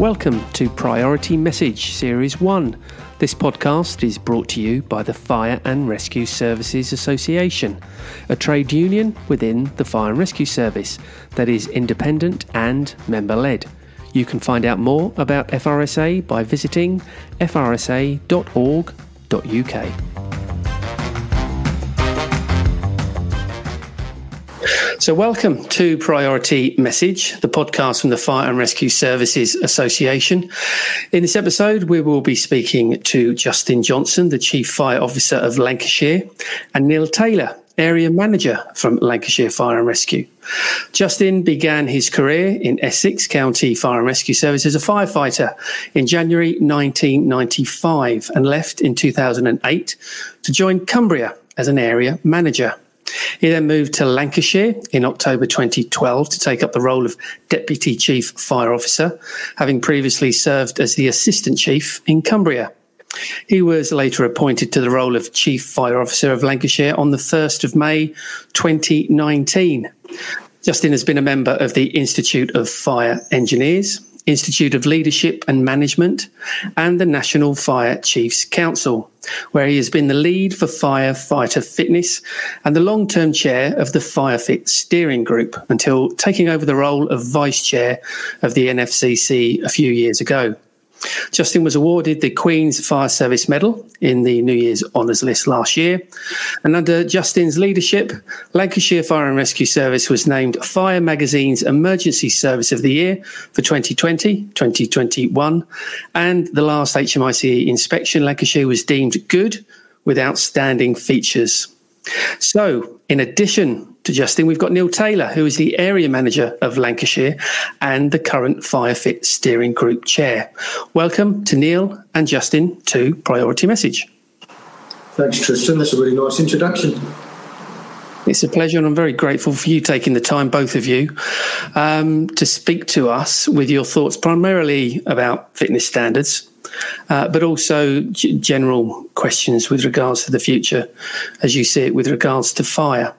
Welcome to Priority Message Series 1. This podcast is brought to you by the Fire and Rescue Services Association, a trade union within the Fire and Rescue Service that is independent and member led. You can find out more about FRSA by visiting frsa.org.uk. So, welcome to Priority Message, the podcast from the Fire and Rescue Services Association. In this episode, we will be speaking to Justin Johnston, the Chief Fire Officer of Lancashire, and Neil Taylor, Area Manager from Lancashire Fire and Rescue. Justin began his career in Essex County Fire and Rescue Service as a firefighter in January 1995 and left in 2008 to join Cumbria as an area manager. He then moved to Lancashire in October 2012 to take up the role of Deputy Chief Fire Officer, having previously served as the Assistant Chief in Cumbria. He was later appointed to the role of Chief Fire Officer of Lancashire on the 1st of May 2019. Justin has been a member of the Institute of Fire Engineers, Institute of Leadership and Management, and the National Fire Chiefs Council, where he has been the lead for firefighter fitness and the long term chair of the FireFit steering group until taking over the role of vice chair of the NFCC a few years ago. Justin was awarded the Queen's Fire Service Medal in the New Year's Honours List last year. And under Justin's leadership, Lancashire Fire and Rescue Service was named Fire Magazine's Emergency Service of the Year for 2020 2021. And the last HMICE inspection, Lancashire was deemed good with outstanding features. So, in addition to Justin, we've got Neil Taylor, who is the area manager of Lancashire and the current FireFit steering group chair. Welcome to Neil and Justin to Priority Message. Thanks, Tristan. That's a really nice introduction. It's a pleasure, and I'm very grateful for you taking the time, both of you, um, to speak to us with your thoughts primarily about fitness standards, uh, but also g- general questions with regards to the future, as you see it, with regards to fire.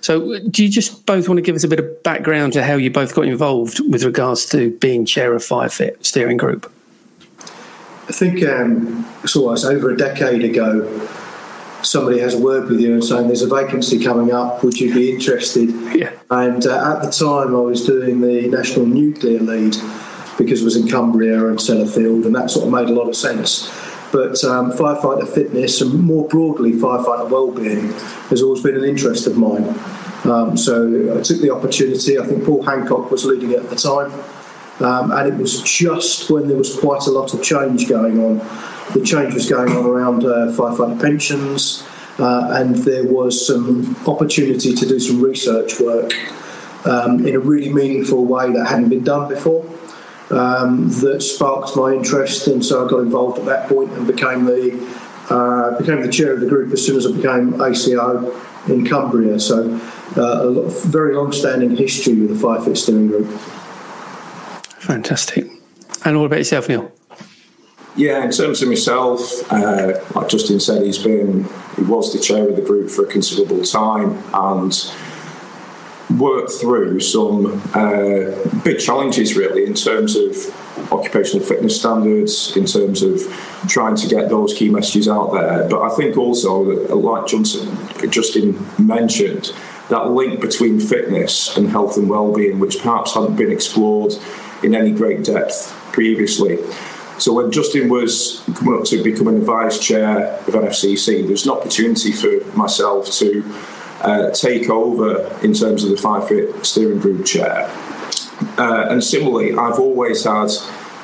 So, do you just both want to give us a bit of background to how you both got involved with regards to being chair of FireFit steering group? I think um, so. Was over a decade ago. Somebody has a word with you and saying there's a vacancy coming up. Would you be interested? Yeah. And uh, at the time, I was doing the national nuclear lead because it was in Cumbria and Sellafield, and that sort of made a lot of sense. But um, firefighter fitness and more broadly firefighter well-being has always been an interest of mine. Um, so I took the opportunity. I think Paul Hancock was leading it at the time, um, and it was just when there was quite a lot of change going on. The change was going on around uh, firefighter pensions, uh, and there was some opportunity to do some research work um, in a really meaningful way that hadn't been done before um, that sparked my interest, and so I got involved at that point and became the uh, became the chair of the group as soon as I became ACO in Cumbria. So uh, a very long-standing history with the FireFit steering group. Fantastic. And what about yourself, Neil? Yeah, in terms of myself, uh, like Justin said, he's been he was the chair of the group for a considerable time, and worked through some uh, big challenges really in terms of occupational fitness standards, in terms of trying to get those key messages out there. But I think also, like Johnston, Justin mentioned, that link between fitness and health and well-being, which perhaps hadn't been explored in any great depth previously. So when Justin was coming up to becoming the vice chair of NFCC, there was an opportunity for myself to uh, take over in terms of the FireFit steering group chair. Uh, and similarly, I've always had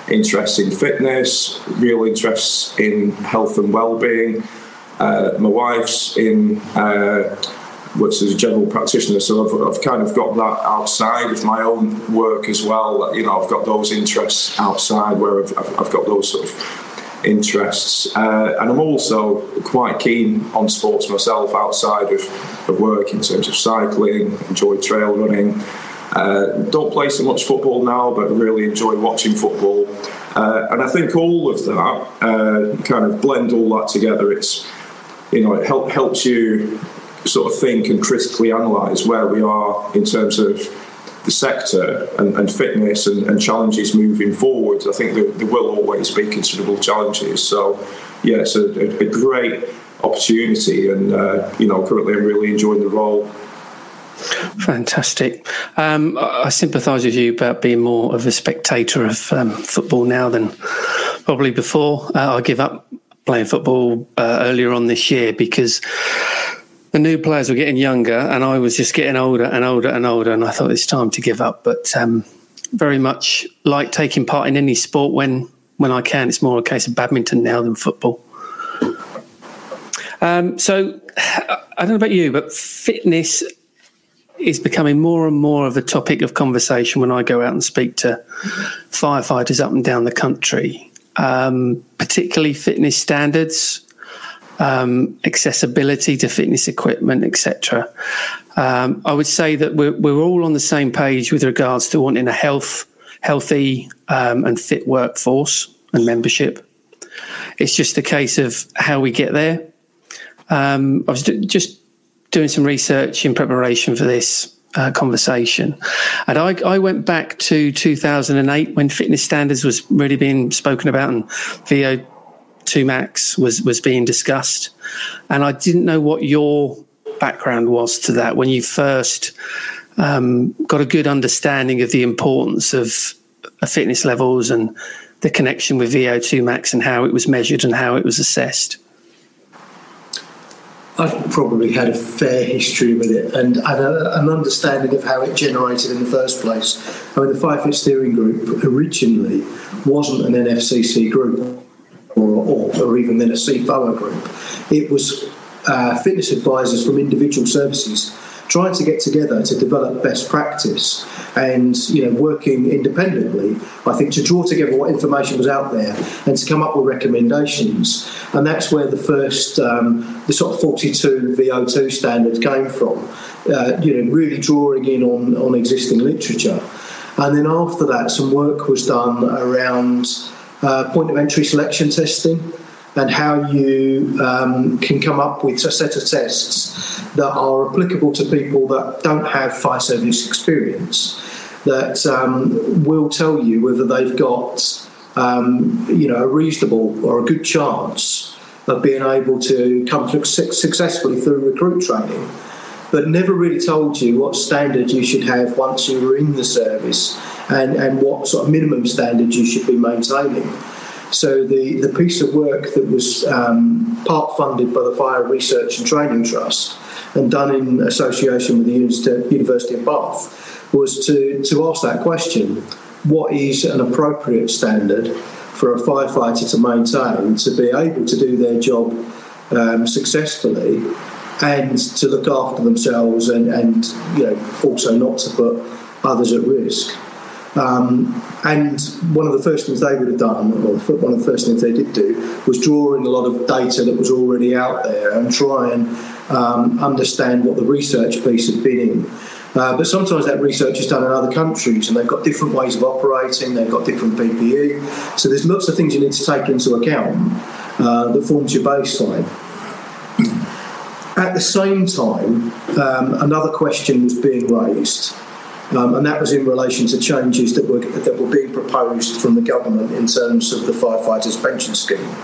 interest in fitness, real interest in health and well-being. Uh, my wife's in uh, which is a general practitioner, so I've, I've, kind of got that outside of my own work as well. You know, I've got those interests outside where I've, I've got those sort of interests. Uh, and I'm also quite keen on sports myself outside of, of work in terms of cycling, enjoy trail running. Uh, don't play so much football now, but really enjoy watching football. Uh, and I think all of that uh, kind of blend all that together. It's you know it help, helps you sort of think and critically analyse where we are in terms of the sector and, and fitness and, and, challenges moving forward, I think there, there, will always be considerable challenges. So, yeah, it's a, a, great opportunity, and uh, you know, currently I'm really enjoying the role. Fantastic. Um, I sympathise with you about being more of a spectator of um, football now than probably before. Uh, I give up playing football uh, earlier on this year because the new players were getting younger and I was just getting older and older and older, and I thought it's time to give up. But um, very much like taking part in any sport when when I can. It's more a case of badminton now than football. Um, so I don't know about you, but fitness is becoming more and more of a topic of conversation when I go out and speak to firefighters up and down the country, um, particularly fitness standards, um, accessibility to fitness equipment, etc. Um, I would say that we're, we're all on the same page with regards to wanting a health, healthy um, and fit workforce and membership. It's just a case of how we get there. Um, I was just doing some research in preparation for this uh, conversation. And I, I, went back to 2008 when fitness standards was really being spoken about and VO2 max was, was being discussed. And I didn't know what your background was to that when you first um, got a good understanding of the importance of, of fitness levels and the connection with VO2 max and how it was measured and how it was assessed. I probably had a fair history with it and, and a, an understanding of how it generated in the first place. I mean, the FireFit Steering Group originally wasn't an NFCC group or, or, or even then a CFOA group. It was uh, fitness advisors from individual services trying to get together to develop best practice and you know working independently i think to draw together what information was out there and to come up with recommendations and that's where the first um, the sort of 42 vo2 standard came from uh, you know really drawing in on on existing literature and then after that some work was done around uh, point of entry selection testing and how you um, can come up with a set of tests that are applicable to people that don't have fire service experience, that um, will tell you whether they've got um, you know a reasonable or a good chance of being able to come successfully through recruit training, but never really told you what standard you should have once you were in the service and, and what sort of minimum standards you should be maintaining. So the, the piece of work that was um, part funded by the Fire Research and Training Trust and done in association with the University of Bath was to, to ask that question what is an appropriate standard for a firefighter to maintain to be able to do their job um, successfully and to look after themselves and, and you know also not to put others at risk. Um, and one of the first things they would have done, or one of the first things they did do, was draw in a lot of data that was already out there and try and um, understand what the research piece had been in. Uh, but sometimes that research is done in other countries and they've got different ways of operating, they've got different PPE. So there's lots of things you need to take into account uh, that forms your baseline. At the same time, um, another question was being raised um, and that was in relation to changes that were that were being proposed from the government in terms of the firefighters' pension scheme,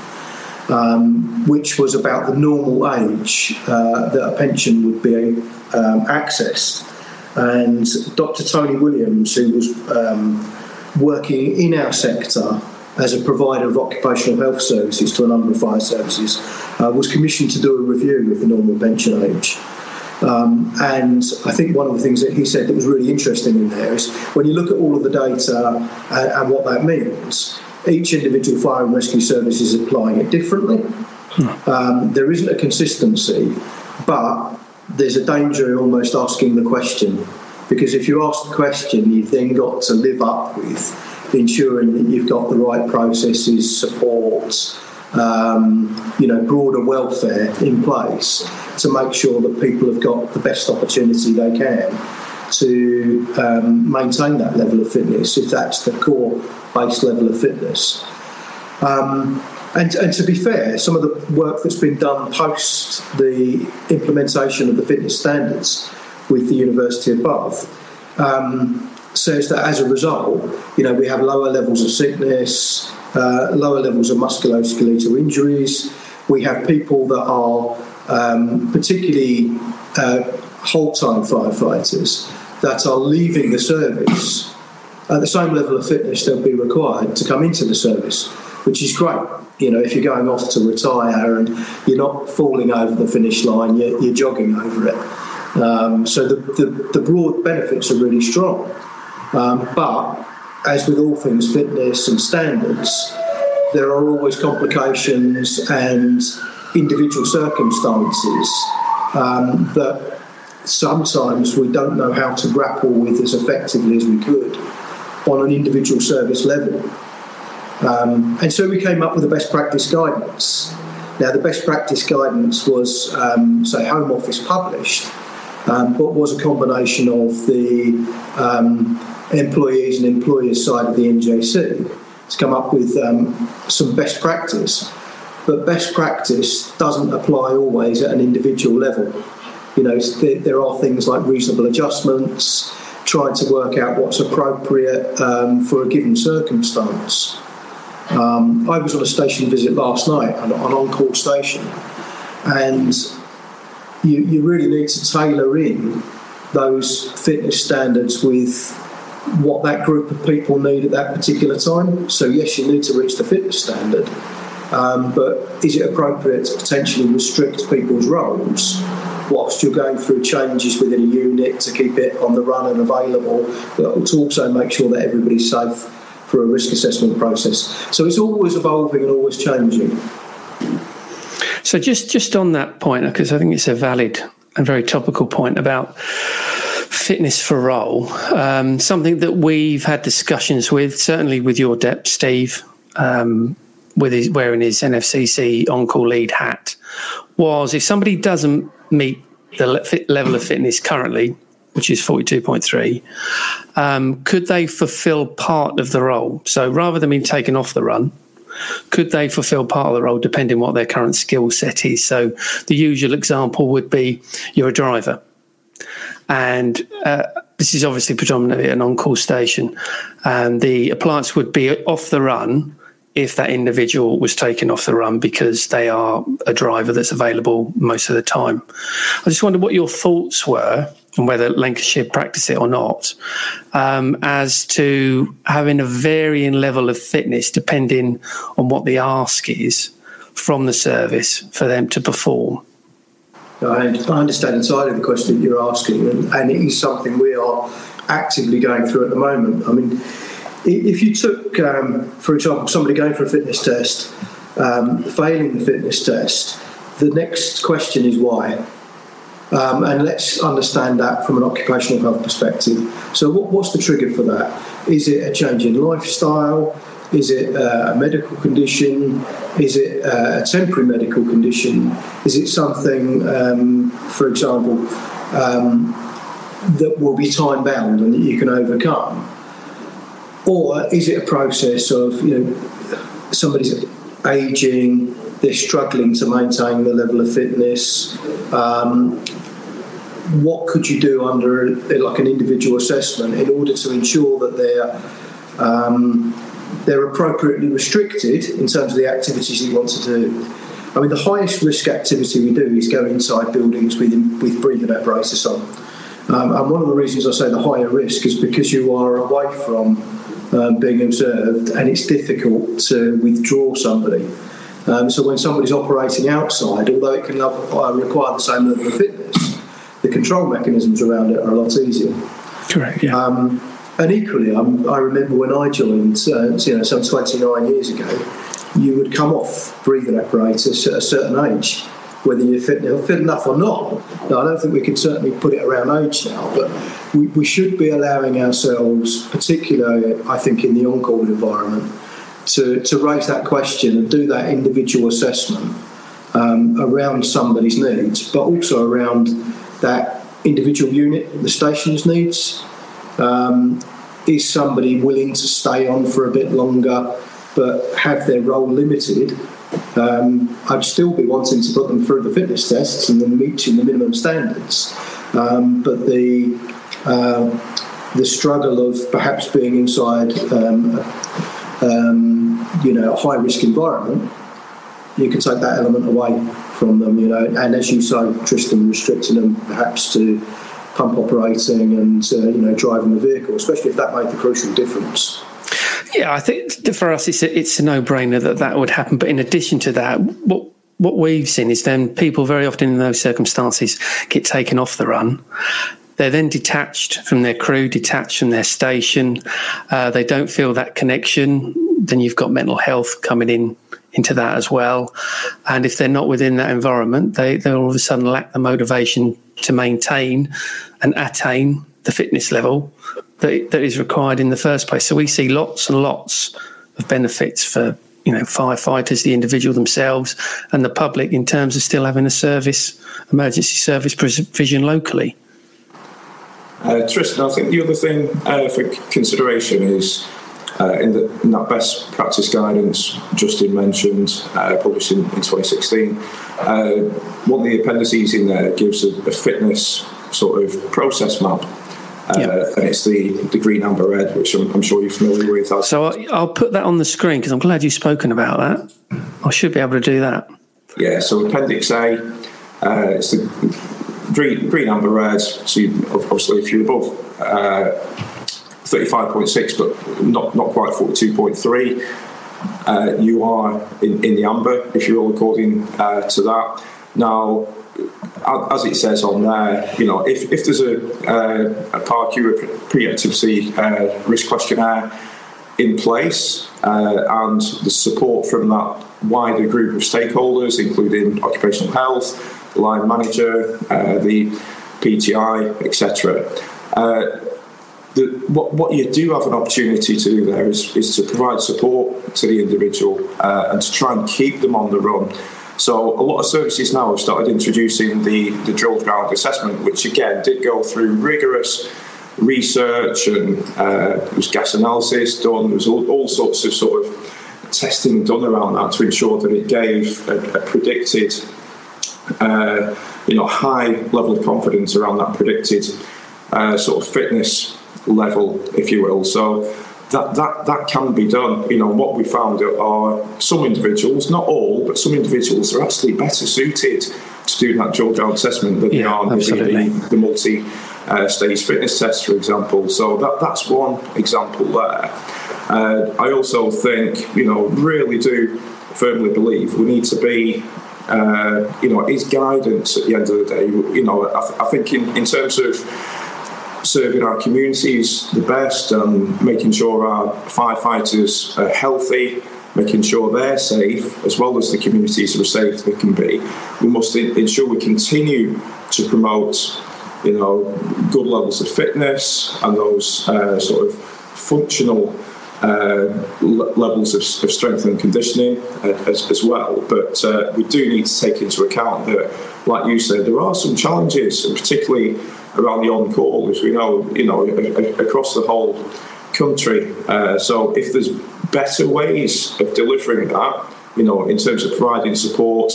um, which was about the normal age uh, that a pension would be um, accessed. And Dr. Tony Williams, who was um, working in our sector as a provider of occupational health services to a number of fire services, uh, was commissioned to do a review of the normal pension age. Um, and I think one of the things that he said that was really interesting in there is when you look at all of the data and, uh, and what that means, each individual fire and rescue service is applying it differently. Hmm. Um, there isn't a consistency, but there's a danger in almost asking the question because if you ask the question, you've then got to live up with ensuring that you've got the right processes, supports, um, you know, broader welfare in place to make sure that people have got the best opportunity they can to um, maintain that level of fitness, if that's the core base level of fitness. Um, and, and, to be fair, some of the work that's been done post the implementation of the fitness standards with the University of Bath um, says that as a result, you know, we have lower levels of sickness, lower levels of musculoskeletal injuries. We have people that are um, particularly uh, whole time firefighters that are leaving the service at the same level of fitness they'll be required to come into the service, which is great. You know, if you're going off to retire and you're not falling over the finish line, you're, you're jogging over it. Um, so the, the, the, broad benefits are really strong. Um, but as with all things fitness and standards, there are always complications and individual circumstances um, that sometimes we don't know how to grapple with as effectively as we could on an individual service level. Um, and so we came up with the best practice guidance. Now, the best practice guidance was, um, say, Home Office published, um, but was a combination of the um, employees and employers side of the NJC to come up with um, some best practice. But best practice doesn't apply always at an individual level. You know, there are things like reasonable adjustments, trying to work out what's appropriate um, for a given circumstance. Um, I was on a station visit last night, an, on-call station, and you, you really need to tailor in those fitness standards with what that group of people need at that particular time. So, yes, you need to reach the fitness standard, um, but is it appropriate to potentially restrict people's roles whilst you're going through changes within a unit to keep it on the run and available, but to also make sure that everybody's safe for a risk assessment process. So it's always evolving and always changing. So just just on that point, because I think it's a valid and very topical point about fitness for role, um, something that we've had discussions with, certainly with your dep, Steve, um, with his wearing his NFCC on-call lead hat, was if somebody doesn't meet the level of fitness currently, which is 42.3, um, could they fulfill part of the role? So rather than being taken off the run, could they fulfill part of the role depending what their current skill set is? So the usual example would be you're a driver, and uh, this is obviously predominantly an on-call station, and the appliance would be off the run if that individual was taken off the run because they are a driver that's available most of the time. I just wonder what your thoughts were and whether Lancashire practice it or not, um, as to having a varying level of fitness depending on what the ask is from the service for them to perform. I understand entirely the question that you're asking, and it is something we are actively going through at the moment. I mean, if you took, um, for example, somebody going for a fitness test, um, failing the fitness test, the next question is why. Um, and let's understand that from an occupational health perspective. So, what, what's the trigger for that? Is it a change in lifestyle? Is it uh, a medical condition? Is it uh, a temporary medical condition? Is it something, um, for example, um, that will be time bound and that you can overcome? Or is it a process of, you know, somebody's aging, they're struggling to maintain the level of fitness? Um, what could you do under like an individual assessment in order to ensure that they're um, they're appropriately restricted in terms of the activities you want to do? I mean, the highest risk activity we do is go inside buildings with with breathing apparatus on. Um, and one of the reasons I say the higher risk is because you are away from um, being observed, and it's difficult to withdraw somebody. Um, so when somebody's operating outside, although it can uh, require the same level of fitness, the control mechanisms around it are a lot easier. Correct. Yeah. And equally, I'm, i remember when I joined, uh, you know, some 29 years ago, you would come off breathing apparatus at a certain age whether you're fit, fit enough or not. Now, I don't think we can certainly put it around age now, but we, we should be allowing ourselves, particularly, I think, in the on call environment, to, to raise that question and do that individual assessment um, around somebody's needs, but also around that individual unit, the station's needs. Um, is somebody willing to stay on for a bit longer but have their role limited um, I'd still be wanting to put them through the fitness tests and then meeting the minimum standards. Um, but the uh, the struggle of perhaps being inside, um, um, you know, a high risk environment, you can take that element away from them, you know. And as you say, Tristan, restricting them perhaps to pump operating and uh, you know driving the vehicle, especially if that made the crucial difference. Yeah, I think for us it's a, it's a no brainer that that would happen. But in addition to that, what what we've seen is then people very often in those circumstances get taken off the run. They're then detached from their crew, detached from their station. Uh, they don't feel that connection. Then you've got mental health coming in into that as well. And if they're not within that environment, they, they all of a sudden lack the motivation to maintain and attain the fitness level that, that is required in the first place. So we see lots and lots of benefits for you know firefighters, the individual themselves, and the public in terms of still having a service, emergency service provision locally. Uh, Tristan, I think the other thing uh, for consideration is uh, in, the, in, that best practice guidance Justin mentioned, uh, published in, in 2016, uh, one of the appendices in there gives a, a fitness sort of process map. Uh, yep. And it's the, the green, amber, red, which I'm, I'm sure you're familiar with. So I'll, I'll put that on the screen because I'm glad you've spoken about that. I should be able to do that. Yeah, so Appendix A, uh, it's the green, green, amber, red. So you, obviously, if you're above uh, 35.6, but not, not quite 42.3. Uh, you are in, in the amber, if you will, according uh, to that. Now, as it says on there, you know, if, if there's a, uh, a PARQ pre-activity uh, risk questionnaire in place uh, and the support from that wider group of stakeholders, including occupational health, the line manager, uh, the PTI, etc the, what, what you do have an opportunity to do there is, is to provide support to the individual uh, and to try and keep them on the run. So a lot of services now have started introducing the, the drilled ground assessment, which again did go through rigorous research and uh, there was gas analysis done. There was all, all, sorts of sort of testing done around that to ensure that it gave a, a predicted, uh, you know, high level of confidence around that predicted uh, sort of fitness level, if you will. So that, that, that can be done. You know, what we found are some individuals, not all, but some individuals are actually better suited to do that ground assessment than yeah, they are the, the multi uh, stage fitness test, for example. So that, that's one example there. Uh, I also think, you know, really do firmly believe we need to be uh, you know, is guidance at the end of the day. You know, I, th- I think in, in terms of serving our communities the best and making sure our firefighters are healthy, making sure they're safe, as well as the communities are safe as they can be. We must ensure we continue to promote, you know, good levels of fitness and those uh, sort of functional uh, levels of, of, strength and conditioning as, as, well. But uh, we do need to take into account that, like you said, there are some challenges, and particularly around the on call, as we know, you know, across the whole country. Uh, so if there's better ways of delivering that, you know, in terms of providing support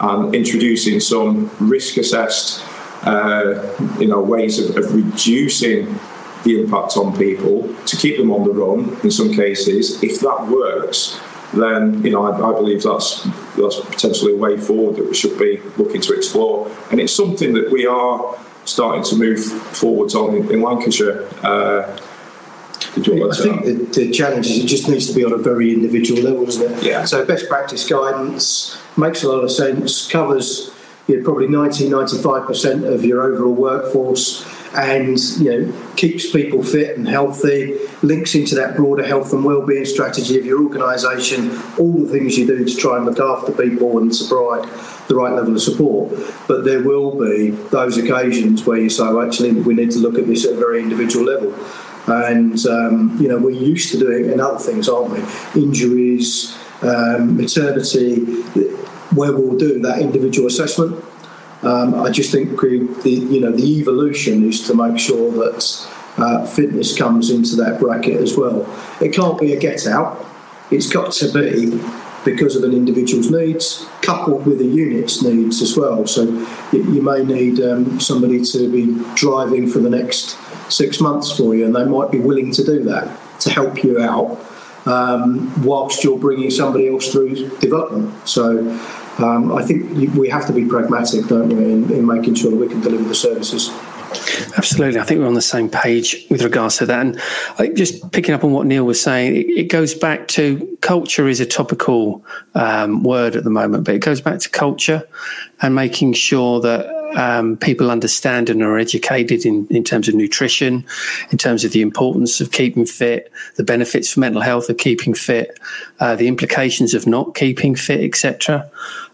and introducing some risk assessed, uh, you know, ways of, of reducing the impact on people to keep them on the run in some cases, if that works, then you know I, I, believe that's that's potentially a way forward that we should be looking to explore, and it's something that we are starting to move forwards on in, in Lancashire. Uh, I think the, the, challenge is it just needs to be on a very individual level, doesn't it? Yeah. So best practice guidance makes a lot of sense, covers you know, probably 90, 95% of your overall workforce and you know keeps people fit and healthy links into that broader health and well-being strategy of your organisation all the things you do to try and look after people and provide the right level of support. But there will be those occasions where you say, actually, we need to look at this at a very individual level. And, um, you know, we're used to doing in other things, aren't we? Injuries, um, maternity, where we'll do that individual assessment. Um, I just think the you know the evolution is to make sure that uh, fitness comes into that bracket as well. It can't be a get out. It's got to be because of an individual's needs, coupled with a unit's needs as well. So you, may need um, somebody to be driving for the next six months for you, and they might be willing to do that to help you out um, whilst you're bringing somebody else through development. So um, I think we have to be pragmatic, don't we, in, in making sure that we can deliver the services. Absolutely. I think we're on the same page with regards to that. And just picking up on what Neil was saying, it, it goes back to culture is a topical um, word at the moment, but it goes back to culture and making sure that um, people understand and are educated in, in terms of nutrition, in terms of the importance of keeping fit, the benefits for mental health of keeping fit, uh, the implications of not keeping fit, etc.,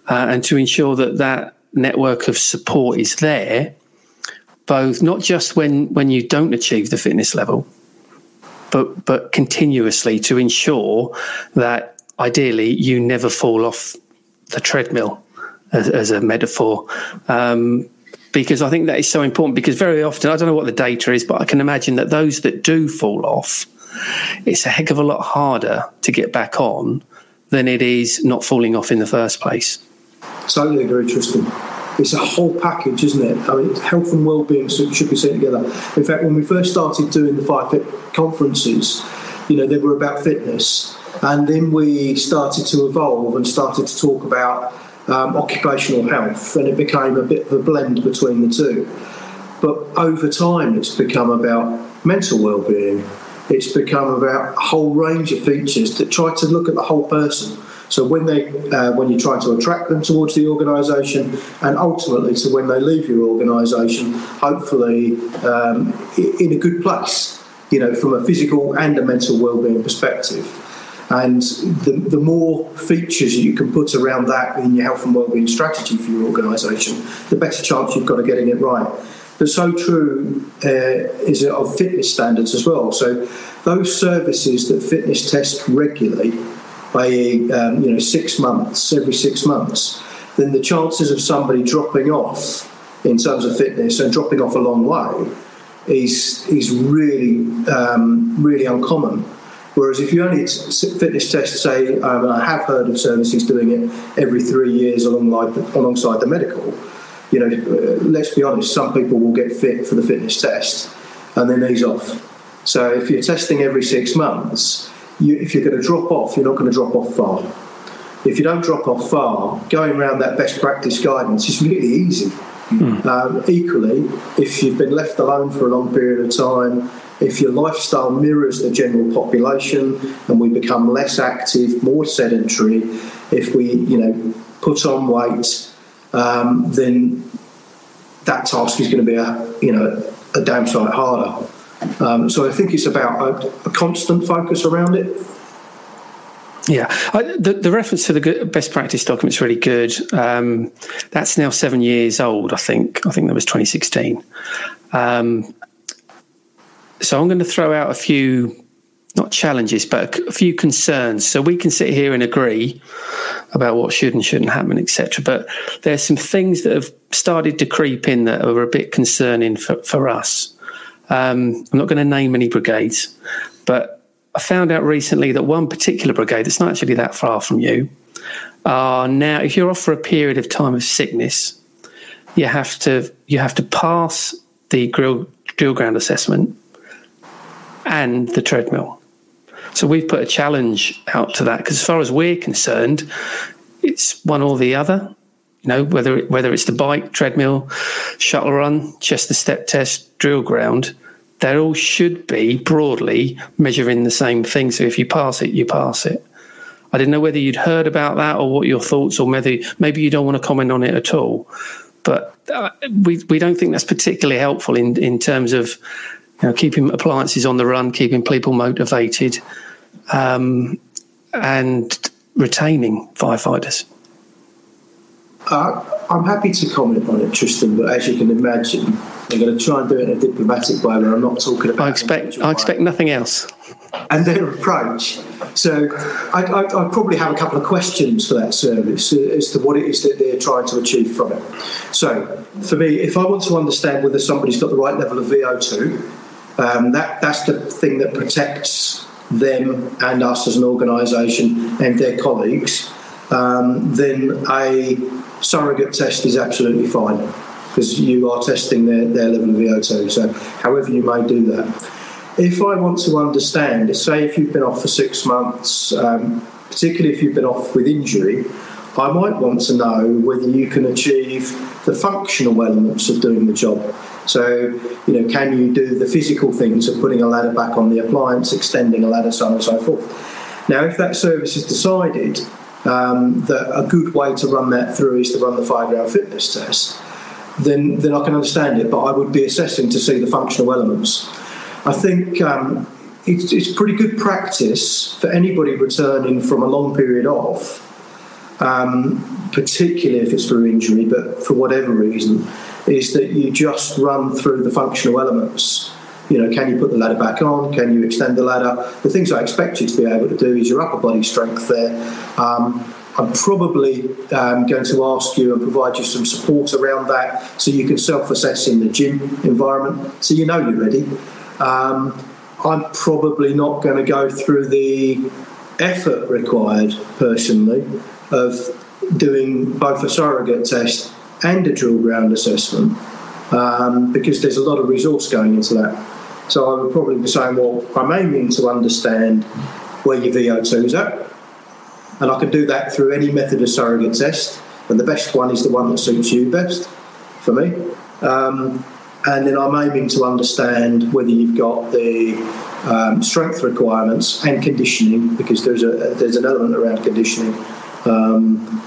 uh, and to ensure that that network of support is there both not just when when you don't achieve the fitness level, but but continuously to ensure that ideally you never fall off the treadmill as, as a metaphor. Um, because I think that is so important. Because very often, I don't know what the data is, but I can imagine that those that do fall off, it's a heck of a lot harder to get back on than it is not falling off in the first place. Totally agree, Tristan it's a whole package, isn't it? I mean, health and well-being should be seen together. In fact, when we first started doing the FireFit conferences, you know, they were about fitness, and then we started to evolve and started to talk about um, occupational health, and it became a bit of a blend between the two. But over time, it's become about mental well-being. It's become about a whole range of features that try to look at the whole person so when they, uh, when you try to attract them towards the organisation, and ultimately to when they leave your organisation, hopefully um, in a good place, you know, from a physical and a mental well-being perspective. And the, the more features you can put around that in your health and wellbeing strategy for your organisation, the better chance you've got of getting it right. But so true uh, is it of fitness standards as well. So those services that fitness test regularly i.e., um, you know, six months, every six months, then the chances of somebody dropping off in terms of fitness and dropping off a long way is is really um, really uncommon. Whereas if you only fitness test, say, um, I have heard of services doing it every three years alongside alongside the medical. You know, uh, let's be honest, some people will get fit for the fitness test and then ease off. So if you're testing every six months, you, if you're going to drop off, you're not going to drop off far. If you don't drop off far, going around that best practice guidance is really easy. Mm. Um, equally, if you've been left alone for a long period of time, if your lifestyle mirrors the general population and we become less active, more sedentary, if we, you know, put on weight, um, then that task is going to be a, you know, a damn sight harder. Um, so I think it's about a, a constant focus around it. Yeah, I, the, the, reference to the best practice document is really good. Um, that's now seven years old, I think. I think that was 2016. Um, so I'm going to throw out a few, not challenges, but a, a, few concerns. So we can sit here and agree about what should and shouldn't happen, etc. But there's some things that have started to creep in that are a bit concerning for, for us. Um, I'm not going to name any brigades, but I found out recently that one particular brigade that's not actually that far from you are now, if you're off for a period of time of sickness, you have to you have to pass the drill, drill ground assessment and the treadmill. So we've put a challenge out to that because, as far as we're concerned, it's one or the other. You know, whether whether it's the bike, treadmill, shuttle run, Chester step test, drill ground, they all should be broadly measuring the same thing. So if you pass it, you pass it. I didn't know whether you'd heard about that or what your thoughts, or maybe maybe you don't want to comment on it at all. But uh, we we don't think that's particularly helpful in in terms of you know, keeping appliances on the run, keeping people motivated, um, and retaining firefighters. Uh, I'm happy to comment on it, Tristan, but as you can imagine, I'm going to try and do it in a diplomatic way where I'm not talking about. I expect I expect nothing else. And their approach. So I, I, I, probably have a couple of questions for that service as to what it is that they're trying to achieve from it. So for me, if I want to understand whether somebody's got the right level of VO2, um, that that's the thing that protects them and us as an organisation and their colleagues. Um, then a surrogate test is absolutely fine. Because you are testing their, their level of VO2. So, however, you may do that. If I want to understand, say if you've been off for six months, um, particularly if you've been off with injury, I might want to know whether you can achieve the functional elements of doing the job. So, you know, can you do the physical things of putting a ladder back on the appliance, extending a ladder, so on and so forth. Now, if that service is decided um, that a good way to run that through is to run the five round fitness test, then, then I can understand it, but I would be assessing to see the functional elements. I think um, it's, it's pretty good practice for anybody returning from a long period off, um, particularly if it's through injury, but for whatever reason, is that you just run through the functional elements. You know, can you put the ladder back on? Can you extend the ladder? The things I expect you to be able to do is your upper body strength there. Um, I'm probably um, going to ask you and provide you some support around that so you can self assess in the gym environment so you know you're ready. Um, I'm probably not going to go through the effort required personally of doing both a surrogate test and a drill ground assessment um, because there's a lot of resource going into that. So I would probably be saying, well, I'm aiming to understand where your VO2 is at, and I can do that through any method of surrogate test, and the best one is the one that suits you best for me. Um, and then I'm aiming to understand whether you've got the um, strength requirements and conditioning, because there's a there's an element around conditioning. Um,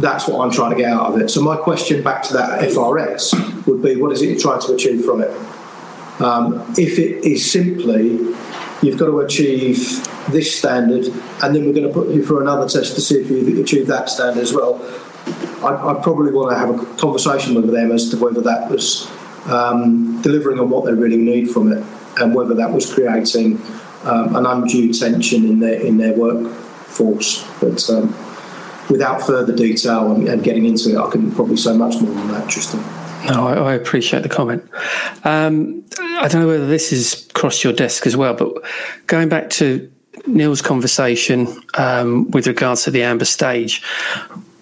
that's what I'm trying to get out of it. So my question back to that FRS would be, what is it you're trying to achieve from it? Um, if it is simply you've got to achieve this standard, and then we're going to put you for another test to see if you achieve that standard as well. I, I probably want to have a conversation with them as to whether that was um, delivering on what they really need from it, and whether that was creating um, an undue tension in their in their workforce. But um, without further detail and, and, getting into it, I couldn't probably say much more than that, Tristan. No, I, I appreciate the comment. Um, I don't know whether this has crossed your desk as well, but going back to Neil's conversation um, with regards to the amber stage,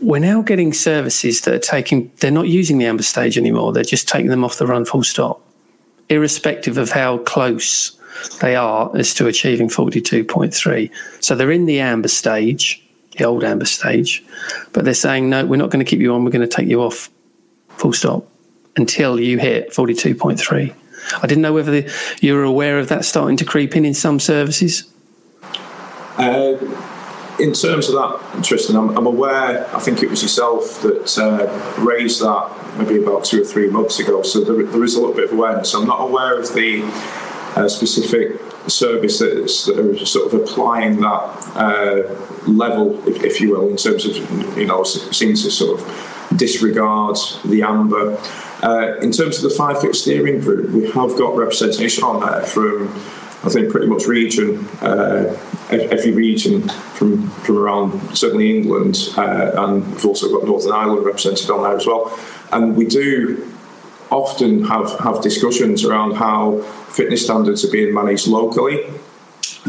we're now getting services that are taking, they're not using the amber stage anymore. They're just taking them off the run full stop, irrespective of how close they are as to achieving 42.3. So they're in the amber stage, the old amber stage, but they're saying, no, we're not going to keep you on. We're going to take you off full stop until you hit 42.3. I didn't know whether the, you were aware of that starting to creep in in some services. Uh, in terms of that, Tristan, I'm, I'm, aware, I think it was yourself that uh, raised that maybe about two or three months ago, so there, there is a little bit of awareness. I'm not aware of the uh, specific services that are sort of applying that uh, level, if, if, you will, in terms of, you know, seems to sort of disregard the amber. Uh, in terms of the FireFit steering group, we have got representation on there from, I think, pretty much region, uh, every region from from around certainly England, uh, and we've also got Northern Ireland represented on there as well. And we do often have have discussions around how fitness standards are being managed locally.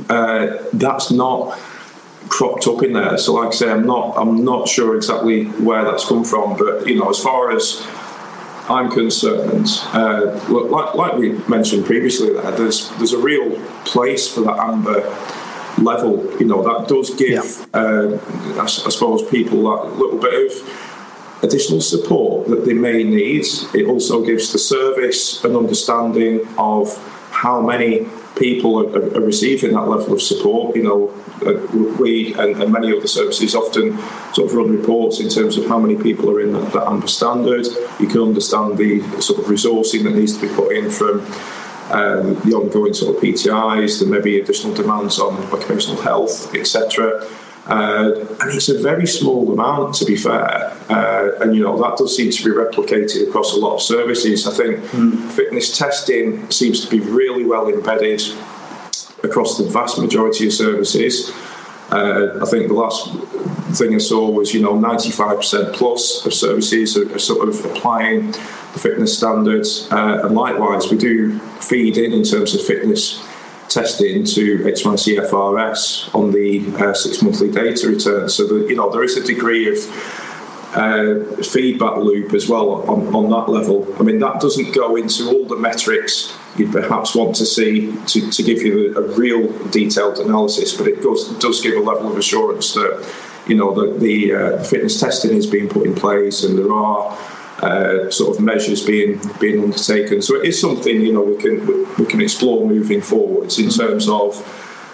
Uh, that's not cropped up in there. So, like I say, I'm not I'm not sure exactly where that's come from, but you know, as far as I'm concerned, uh, like, like, we mentioned previously, there, there's there's a real place for that amber level. You know, that does give, yeah. uh, I, I, suppose, people that little bit of additional support that they may need. It also gives the service an understanding of how many people are, are receiving that level of support. You know, uh, we and, and, many other services often sort of run reports in terms of how many people are in that, that amber standard. You can understand the sort of resourcing that needs to be put in from um, the ongoing sort of PTIs, there may be additional demands on occupational health, etc. Uh, and it's a very small amount, to be fair. Uh, and you know that does seem to be replicated across a lot of services. I think mm. fitness testing seems to be really well embedded across the vast majority of services. Uh, I think the last thing I saw was you know 95% plus of services are, are sort of applying the fitness standards, uh, and likewise we do feed in in terms of fitness testing to HMICFRS on the uh, six monthly data return. So that you know there is a degree of uh, feedback loop as well on, on that level. I mean, that doesn't go into all the metrics you'd perhaps want to see to, to give you a, a real detailed analysis, but it does, does give a level of assurance that you know the, the uh, fitness testing is being put in place and there are uh, sort of measures being being undertaken. So it is something you know we can we can explore moving forwards in terms of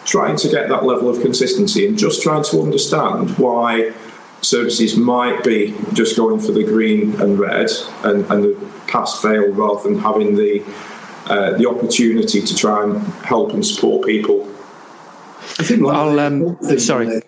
trying to get that level of consistency and just trying to understand why services might be just going for the green and red and, and the pass fail rather than having the uh, the opportunity to try and help and support people. I think I'll, um, sorry.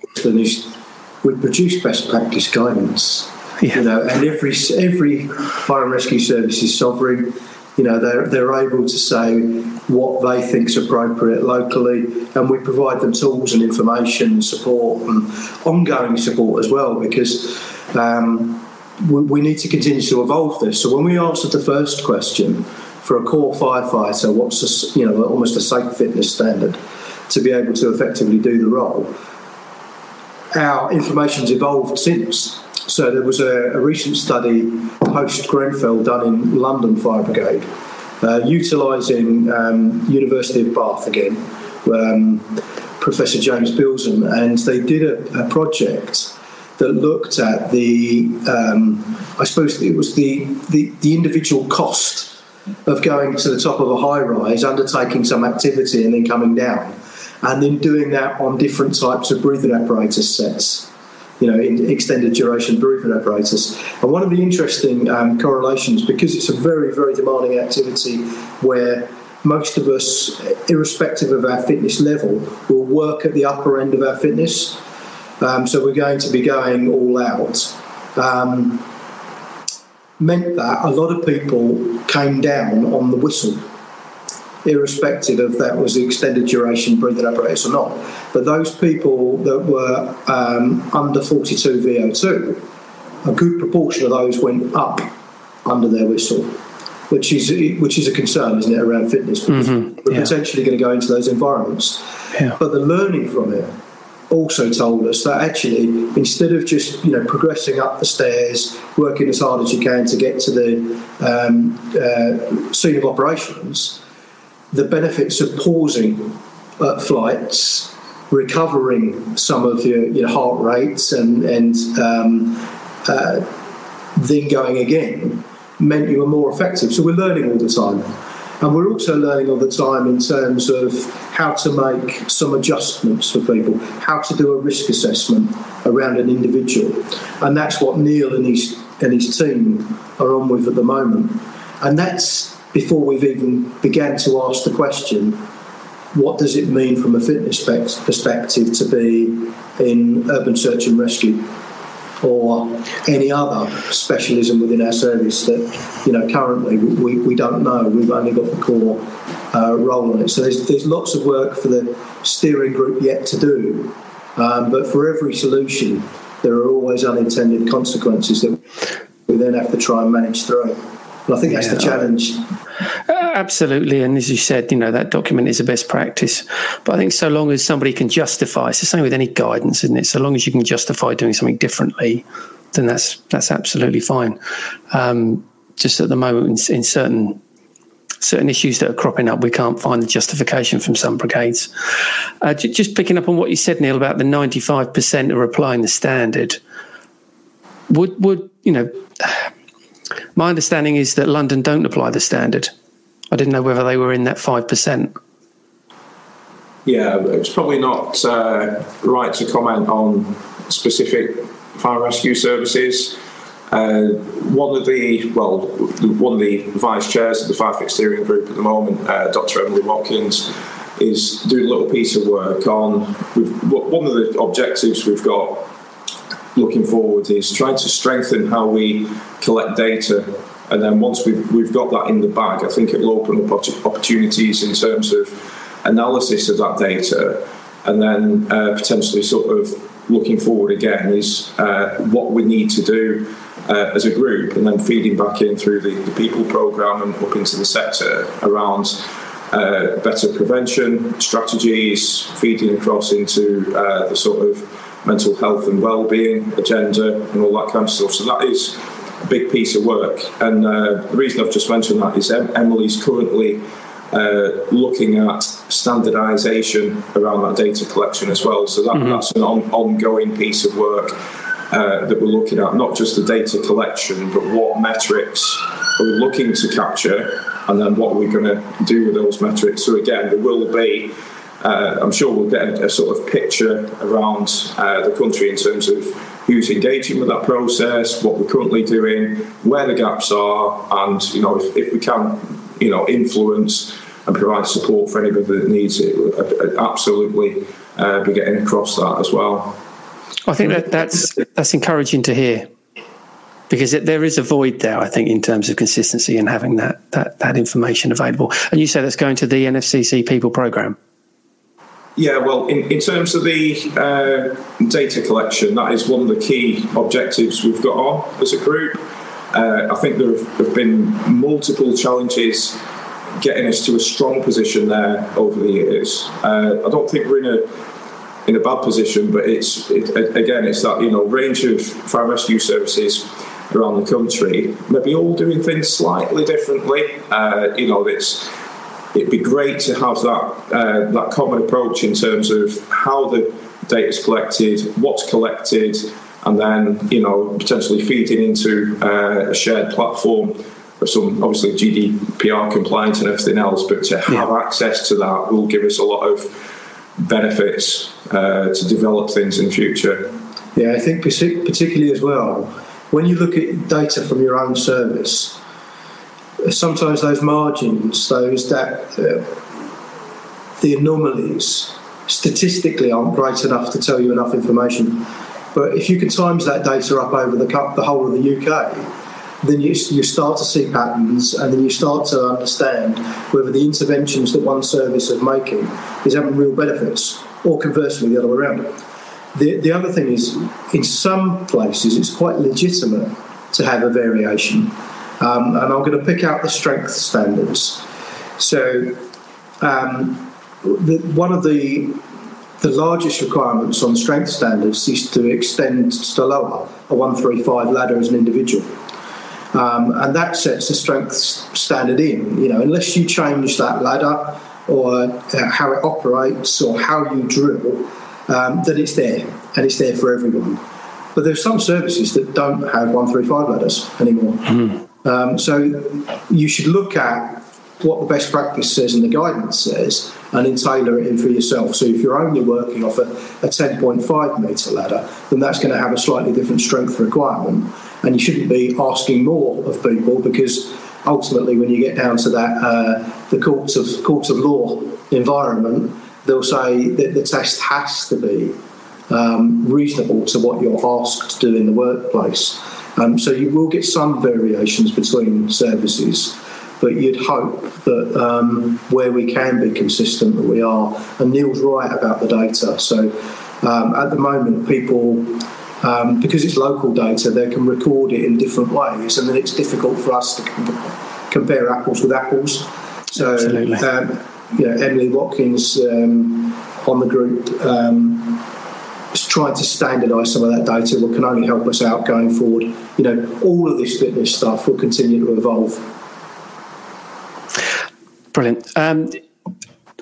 We produce best practice guidance. Yeah. You know, and every every fire and rescue service is sovereign. You know, they're they're able to say what they think is appropriate locally, and we provide them tools and information, and support, and ongoing support as well, because. Um, we, we need to continue to evolve this. So when we answered the first question, for a core firefighter, what's a, you know almost a safe fitness standard to be able to effectively do the role. Our information's evolved since. So there was a, a recent study post Grenfell done in London Fire Brigade, uh, utilising um, University of Bath again, um, Professor James Bilzon, and they did a, a project that looked at the, um, I suppose it was the, the, the individual cost of going to the top of a high rise, undertaking some activity, and then coming down, and then doing that on different types of breathing apparatus sets you know, in extended duration breathing apparatus. And one of the interesting um, correlations, because it's a very, very demanding activity where most of us, irrespective of our fitness level, will work at the upper end of our fitness. Um, so we're going to be going all out. Um, meant that a lot of people came down on the whistle irrespective of that was the extended duration breathing apparatus or not. But those people that were um, under 42 VO2, a good proportion of those went up under their whistle. Which is which is a concern, isn't it, around fitness? Because mm-hmm. we're yeah. potentially going to go into those environments. Yeah. But the learning from it also told us that actually instead of just you know progressing up the stairs working as hard as you can to get to the um, uh, scene of operations the benefits of pausing uh, flights, recovering some of your, your heart rates, and, and um, uh, then going again meant you were more effective. So we're learning all the time. And we're also learning all the time in terms of how to make some adjustments for people, how to do a risk assessment around an individual. And that's what Neil and his, and his team are on with at the moment. And that's before we've even began to ask the question what does it mean from a fitness perspective to be in urban search and rescue or any other specialism within our service that you know currently we, we don't know. We've only got the core uh, role on it. So there's, there's lots of work for the steering group yet to do um, but for every solution there are always unintended consequences that we then have to try and manage through and I think that's yeah. the challenge. Uh, absolutely. And as you said, you know, that document is a best practice. But I think so long as somebody can justify, it's the same with any guidance, isn't it? So long as you can justify doing something differently, then that's that's absolutely fine. Um, just at the moment, in, in certain certain issues that are cropping up, we can't find the justification from some brigades. Uh, j- just picking up on what you said, Neil, about the 95% are applying the standard. Would, would you know, my understanding is that London don't apply the standard. I didn't know whether they were in that 5%. Yeah, it's probably not uh, right to comment on specific fire rescue services. Uh, one of the well, one of the vice chairs of the Fire Steering Group at the moment, uh, Dr. Emily Watkins, is doing a little piece of work on. one of the objectives we've got looking forward is trying to strengthen how we collect data. And then once we've, we've got that in the bag, I think it will open up opportunities in terms of analysis of that data. And then uh, potentially sort of looking forward again is uh, what we need to do uh, as a group and then feeding back in through the, the people program and up into the sector around uh, better prevention strategies, feeding across into uh, the sort of mental health and well-being agenda and all that kind of stuff. So that is a big piece of work. And uh, the reason I've just mentioned that is Emily's currently uh, looking at standardisation around that data collection as well. So that, mm-hmm. that's an on, ongoing piece of work uh, that we're looking at, not just the data collection, but what metrics are we looking to capture, and then what are we going to do with those metrics. So again, there will be. Uh, I'm sure we'll get a, a sort of picture around uh, the country in terms of who's engaging with that process, what we're currently doing, where the gaps are, and you know if, if we can, you know, influence and provide support for anybody that needs it. Absolutely, uh, be getting across that as well. I think that that's that's encouraging to hear because it, there is a void there. I think in terms of consistency and having that that that information available. And you say that's going to the NFCC People Program. Yeah, well, in, in terms of the uh, data collection, that is one of the key objectives we've got on as a group. Uh, I think there have, been multiple challenges getting us to a strong position there over the years. Uh, I don't think we're in a in a bad position, but it's it, again it's that you know range of fire rescue services around the country, maybe all doing things slightly differently. Uh, you know, it's it'd be great to have that uh, that common approach in terms of how the data is collected, what's collected, and then you know potentially feeding into uh, a shared platform some obviously GDPR compliance and everything else, but to have yeah. access to that will give us a lot of benefits uh, to develop things in the future. Yeah, I think particularly as well, when you look at data from your own service, sometimes those margins, those that uh, the anomalies, statistically aren't great enough to tell you enough information. But if you can times that data up over the, the whole of the UK, then you, you start to see patterns and then you start to understand whether the interventions that one service is making is having real benefits or conversely the other way around. The, the other thing is, in some places, it's quite legitimate to have a variation. Um, and I'm going to pick out the strength standards. So, um, the, one of the the largest requirements on strength standards is to extend to lower a 135 ladder as an individual. Um, and that sets the strength standard in. You know, unless you change that ladder or uh, how it operates or how you drill, um, then it's there and it's there for everyone. But there's some services that don't have 135 ladders anymore. Mm. Um, so you should look at what the best practice says and the guidance says and then tailor it in for yourself. So if you're only working off a, a 10.5 metre ladder, then that's going to have a slightly different strength requirement and you shouldn't be asking more of people because ultimately, when you get down to that, uh, the courts of courts of law environment, they'll say that the test has to be um, reasonable to what you're asked to do in the workplace. Um, so you will get some variations between services, but you'd hope that um, where we can be consistent, that we are. And Neil's right about the data. So um, at the moment, people um, because it's local data, they can record it in different ways, and then it's difficult for us to comp- compare apples with apples. So, um, you Emily Watkins um, on the group um, trying to standardise some of that data, will can only help us out going forward. You know, all of this fitness stuff will continue to evolve. Brilliant. Um,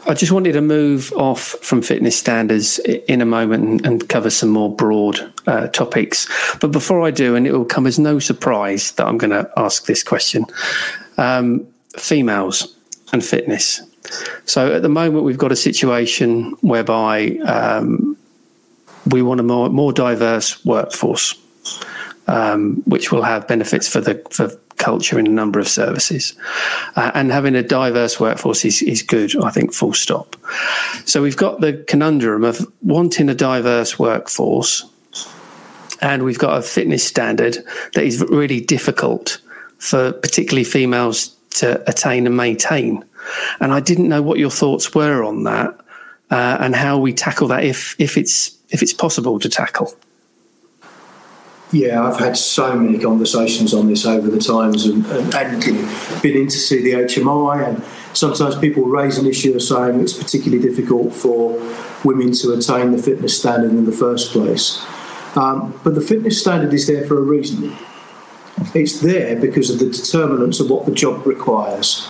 I just wanted to move off from fitness standards in a moment and cover some more broad uh, topics. But before I do, and it will come as no surprise that I'm going to ask this question um, females and fitness. So at the moment, we've got a situation whereby um, we want a more, more diverse workforce, um, which will have benefits for the for culture in a number of services. Uh, and having a diverse workforce is, is good, I think, full stop. So we've got the conundrum of wanting a diverse workforce, and we've got a fitness standard that is really difficult for particularly females to attain and maintain. And I didn't know what your thoughts were on that uh, and how we tackle that if if it's if it's possible to tackle. Yeah, I've had so many conversations on this over the times and, and, and been in to see the HMI and sometimes people raise an issue of saying it's particularly difficult for women to attain the fitness standard in the first place. Um, but the fitness standard is there for a reason. It's there because of the determinants of what the job requires.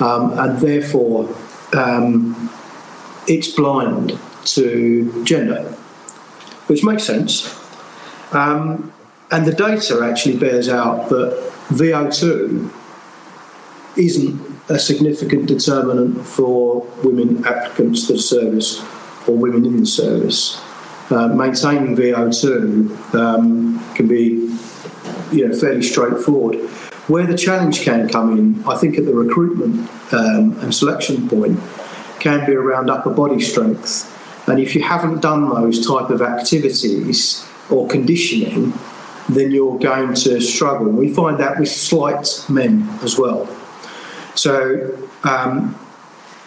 Um, and therefore, um, it's blind to gender, which makes sense. Um, and the data actually bears out that VO2 isn't a significant determinant for women applicants to the service or women in the service. Uh, maintaining VO2 um, can be you know, fairly straightforward. Where the challenge can come in, I think, at the recruitment um, and selection point, can be around upper body strength. And if you haven't done those type of activities or conditioning, then you're going to struggle. We find that with slight men as well. So um,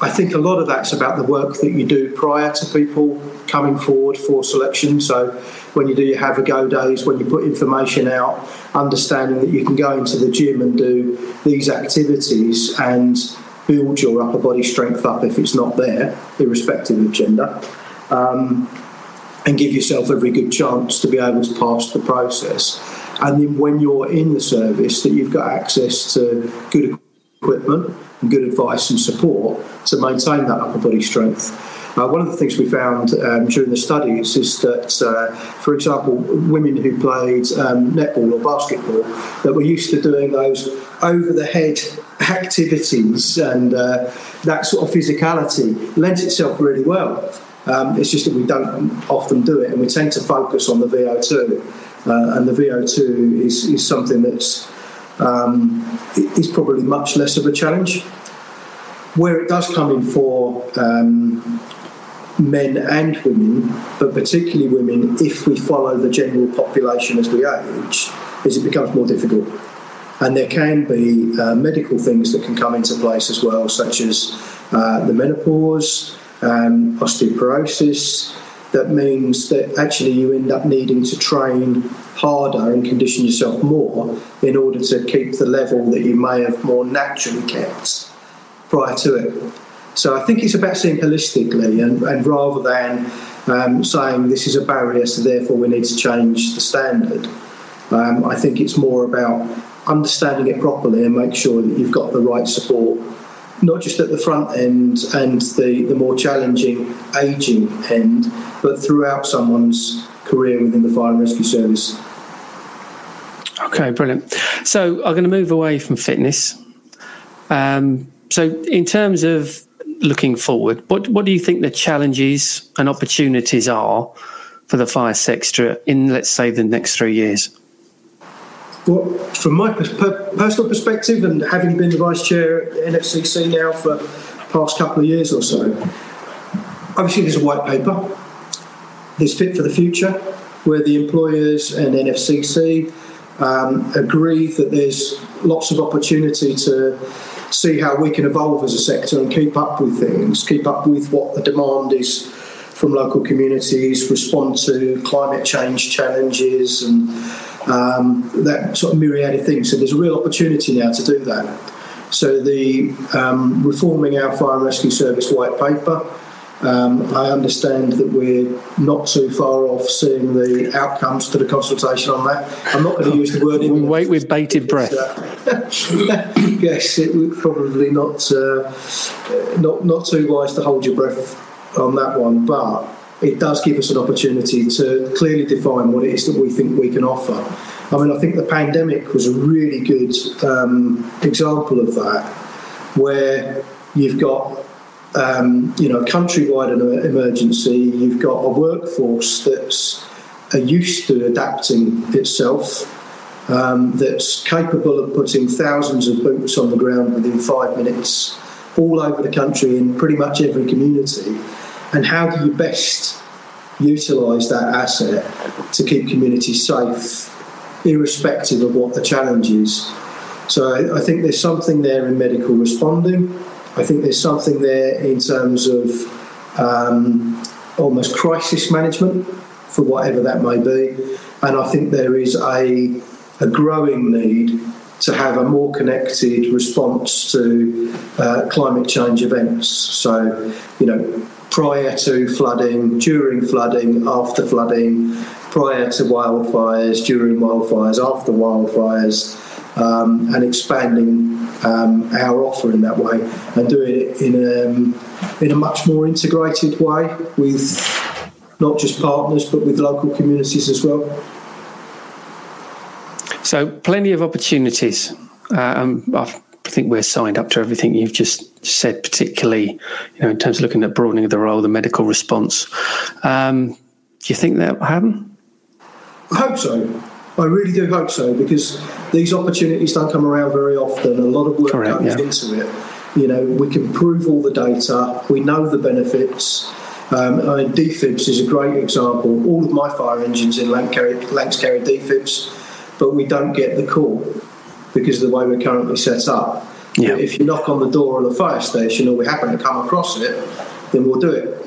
I think a lot of that's about the work that you do prior to people coming forward for selection. So when you do your have a go days, when you put information out, understanding that you can go into the gym and do these activities and build your upper body strength up if it's not there, irrespective of gender. Um, and give yourself every good chance to be able to pass the process. And then when you're in the service, that you've got access to good equipment and good advice and support to maintain that upper body strength. Uh, one of the things we found um, during the studies is that, uh, for example, women who played um, netball or basketball that were used to doing those over the head activities and uh, that sort of physicality lends itself really well. Um, it's just that we don't often do it, and we tend to focus on the VO2. Uh, and the VO2 is, is something that's um, is probably much less of a challenge. Where it does come in for um, men and women, but particularly women, if we follow the general population as we age, is it becomes more difficult. And there can be uh, medical things that can come into place as well, such as uh, the menopause, um, osteoporosis. That means that actually you end up needing to train harder and condition yourself more in order to keep the level that you may have more naturally kept prior to it. So I think it's about seeing holistically and, and rather than um, saying this is a barrier, so therefore we need to change the standard. Um, I think it's more about understanding it properly and make sure that you've got the right support not just at the front end and the, the more challenging aging end, but throughout someone's career within the fire and rescue service. Okay, brilliant. So I'm going to move away from fitness. Um, so, in terms of looking forward, what what do you think the challenges and opportunities are for the fire sector in, let's say, the next three years? Well, from my personal perspective, and having been the vice chair at NFCC now for the past couple of years or so, obviously there's a white paper. There's Fit for the Future, where the employers and NFCC um, agree that there's lots of opportunity to see how we can evolve as a sector and keep up with things, keep up with what the demand is from local communities, respond to climate change challenges and um, that sort of myriad of things. So there's a real opportunity now to do that. So the um, reforming our fire and rescue service white paper. Um, I understand that we're not too far off seeing the outcomes to the consultation on that. I'm not going to use the word. we wait with bated breath. yes, it would probably not uh, not not too wise to hold your breath on that one, but it does give us an opportunity to clearly define what it is that we think we can offer. I mean, I think the pandemic was a really good um, example of that, where you've got um, you know countrywide emergency, you've got a workforce that's used to adapting itself. Um, that's capable of putting thousands of boots on the ground within five minutes all over the country in pretty much every community and how do you best utilise that asset to keep communities safe, irrespective of what the challenge is. So I, think there's something there in medical responding. I think there's something there in terms of um, almost crisis management for whatever that may be. And I think there is a, a growing need to have a more connected response to uh, climate change events. So, you know, prior to flooding, during flooding, after flooding, prior to wildfires, during wildfires, after wildfires, um, and expanding um, our offer in that way and doing it in a, um, in a much more integrated way with not just partners but with local communities as well. So, plenty of opportunities. Um, I think we're signed up to everything you've just said, particularly you know in terms of looking at broadening of the role, the medical response. Um, do you think that will happen? I hope so. I really do hope so because these opportunities don't come around very often. A lot of work Correct, goes yeah. into it. You know, we can prove all the data. We know the benefits. Um, I mean, defibs is a great example. All of my fire engines in Lancs carry, Lancs carry defibs, but we don't get the call because of the way we're currently set up. Yeah. If you knock on the door of the fire station or we happen to come across it, then we'll do it.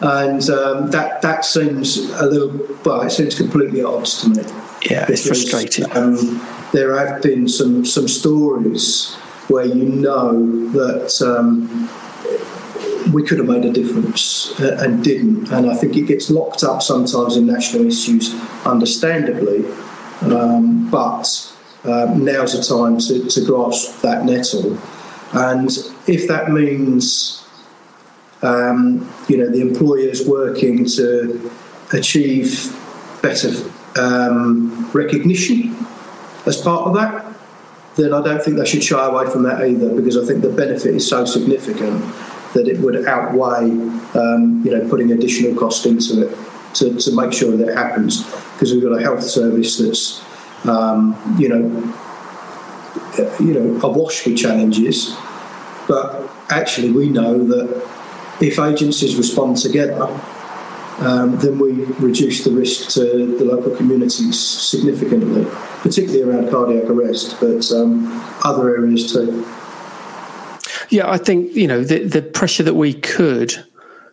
And um, that that seems a little, well, it seems completely at odds to me. Yeah, it's frustrating. Um, there have been some some stories where you know that um, we could have made a difference uh, and didn't, and I think it gets locked up sometimes in national issues, understandably. Um, but um, now's the time to, to grasp that nettle, and if that means um, you know the employers working to achieve better um, recognition as part of that, then I don't think they should shy away from that either because I think the benefit is so significant that it would outweigh um, you know putting additional cost into it to, to make sure that it happens. Because we've got a health service that's um, you know you know awash with challenges but actually we know that if agencies respond together um, then we reduce the risk to the local communities significantly, particularly around cardiac arrest, but um, other areas too. Yeah, I think you know the the pressure that we could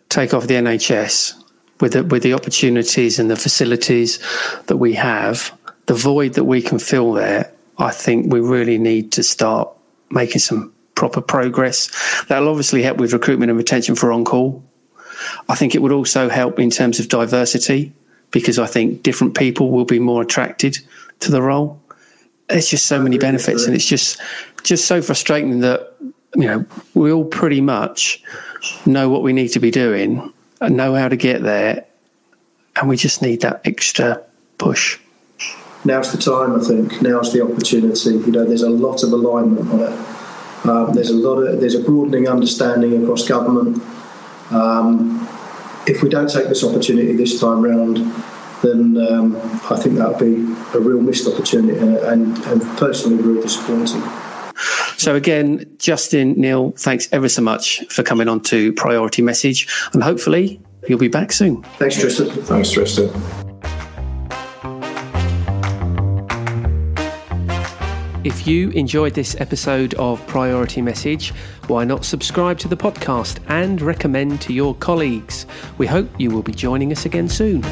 take off the NHS with the, with the opportunities and the facilities that we have, the void that we can fill there. I think we really need to start making some proper progress. That'll obviously help with recruitment and retention for on call I think it would also help in terms of diversity because I think different people will be more attracted to the role. There's just so many benefits, and it's just just so frustrating that you know we all pretty much know what we need to be doing and know how to get there, and we just need that extra push. Now's the time, I think. Now's the opportunity. You know, there's a lot of alignment on it. Um, there's a lot of there's a broadening understanding across government um, if we don't take this opportunity this time round, then um, I think that would be a real missed opportunity and, and, and personally really disappointing. So again, Justin, Neil, thanks ever so much for coming on to Priority Message, and hopefully you'll be back soon. Thanks, Tristan. Thanks, Tristan. If you enjoyed this episode of Priority Message, why not subscribe to the podcast and recommend to your colleagues? We hope you will be joining us again soon.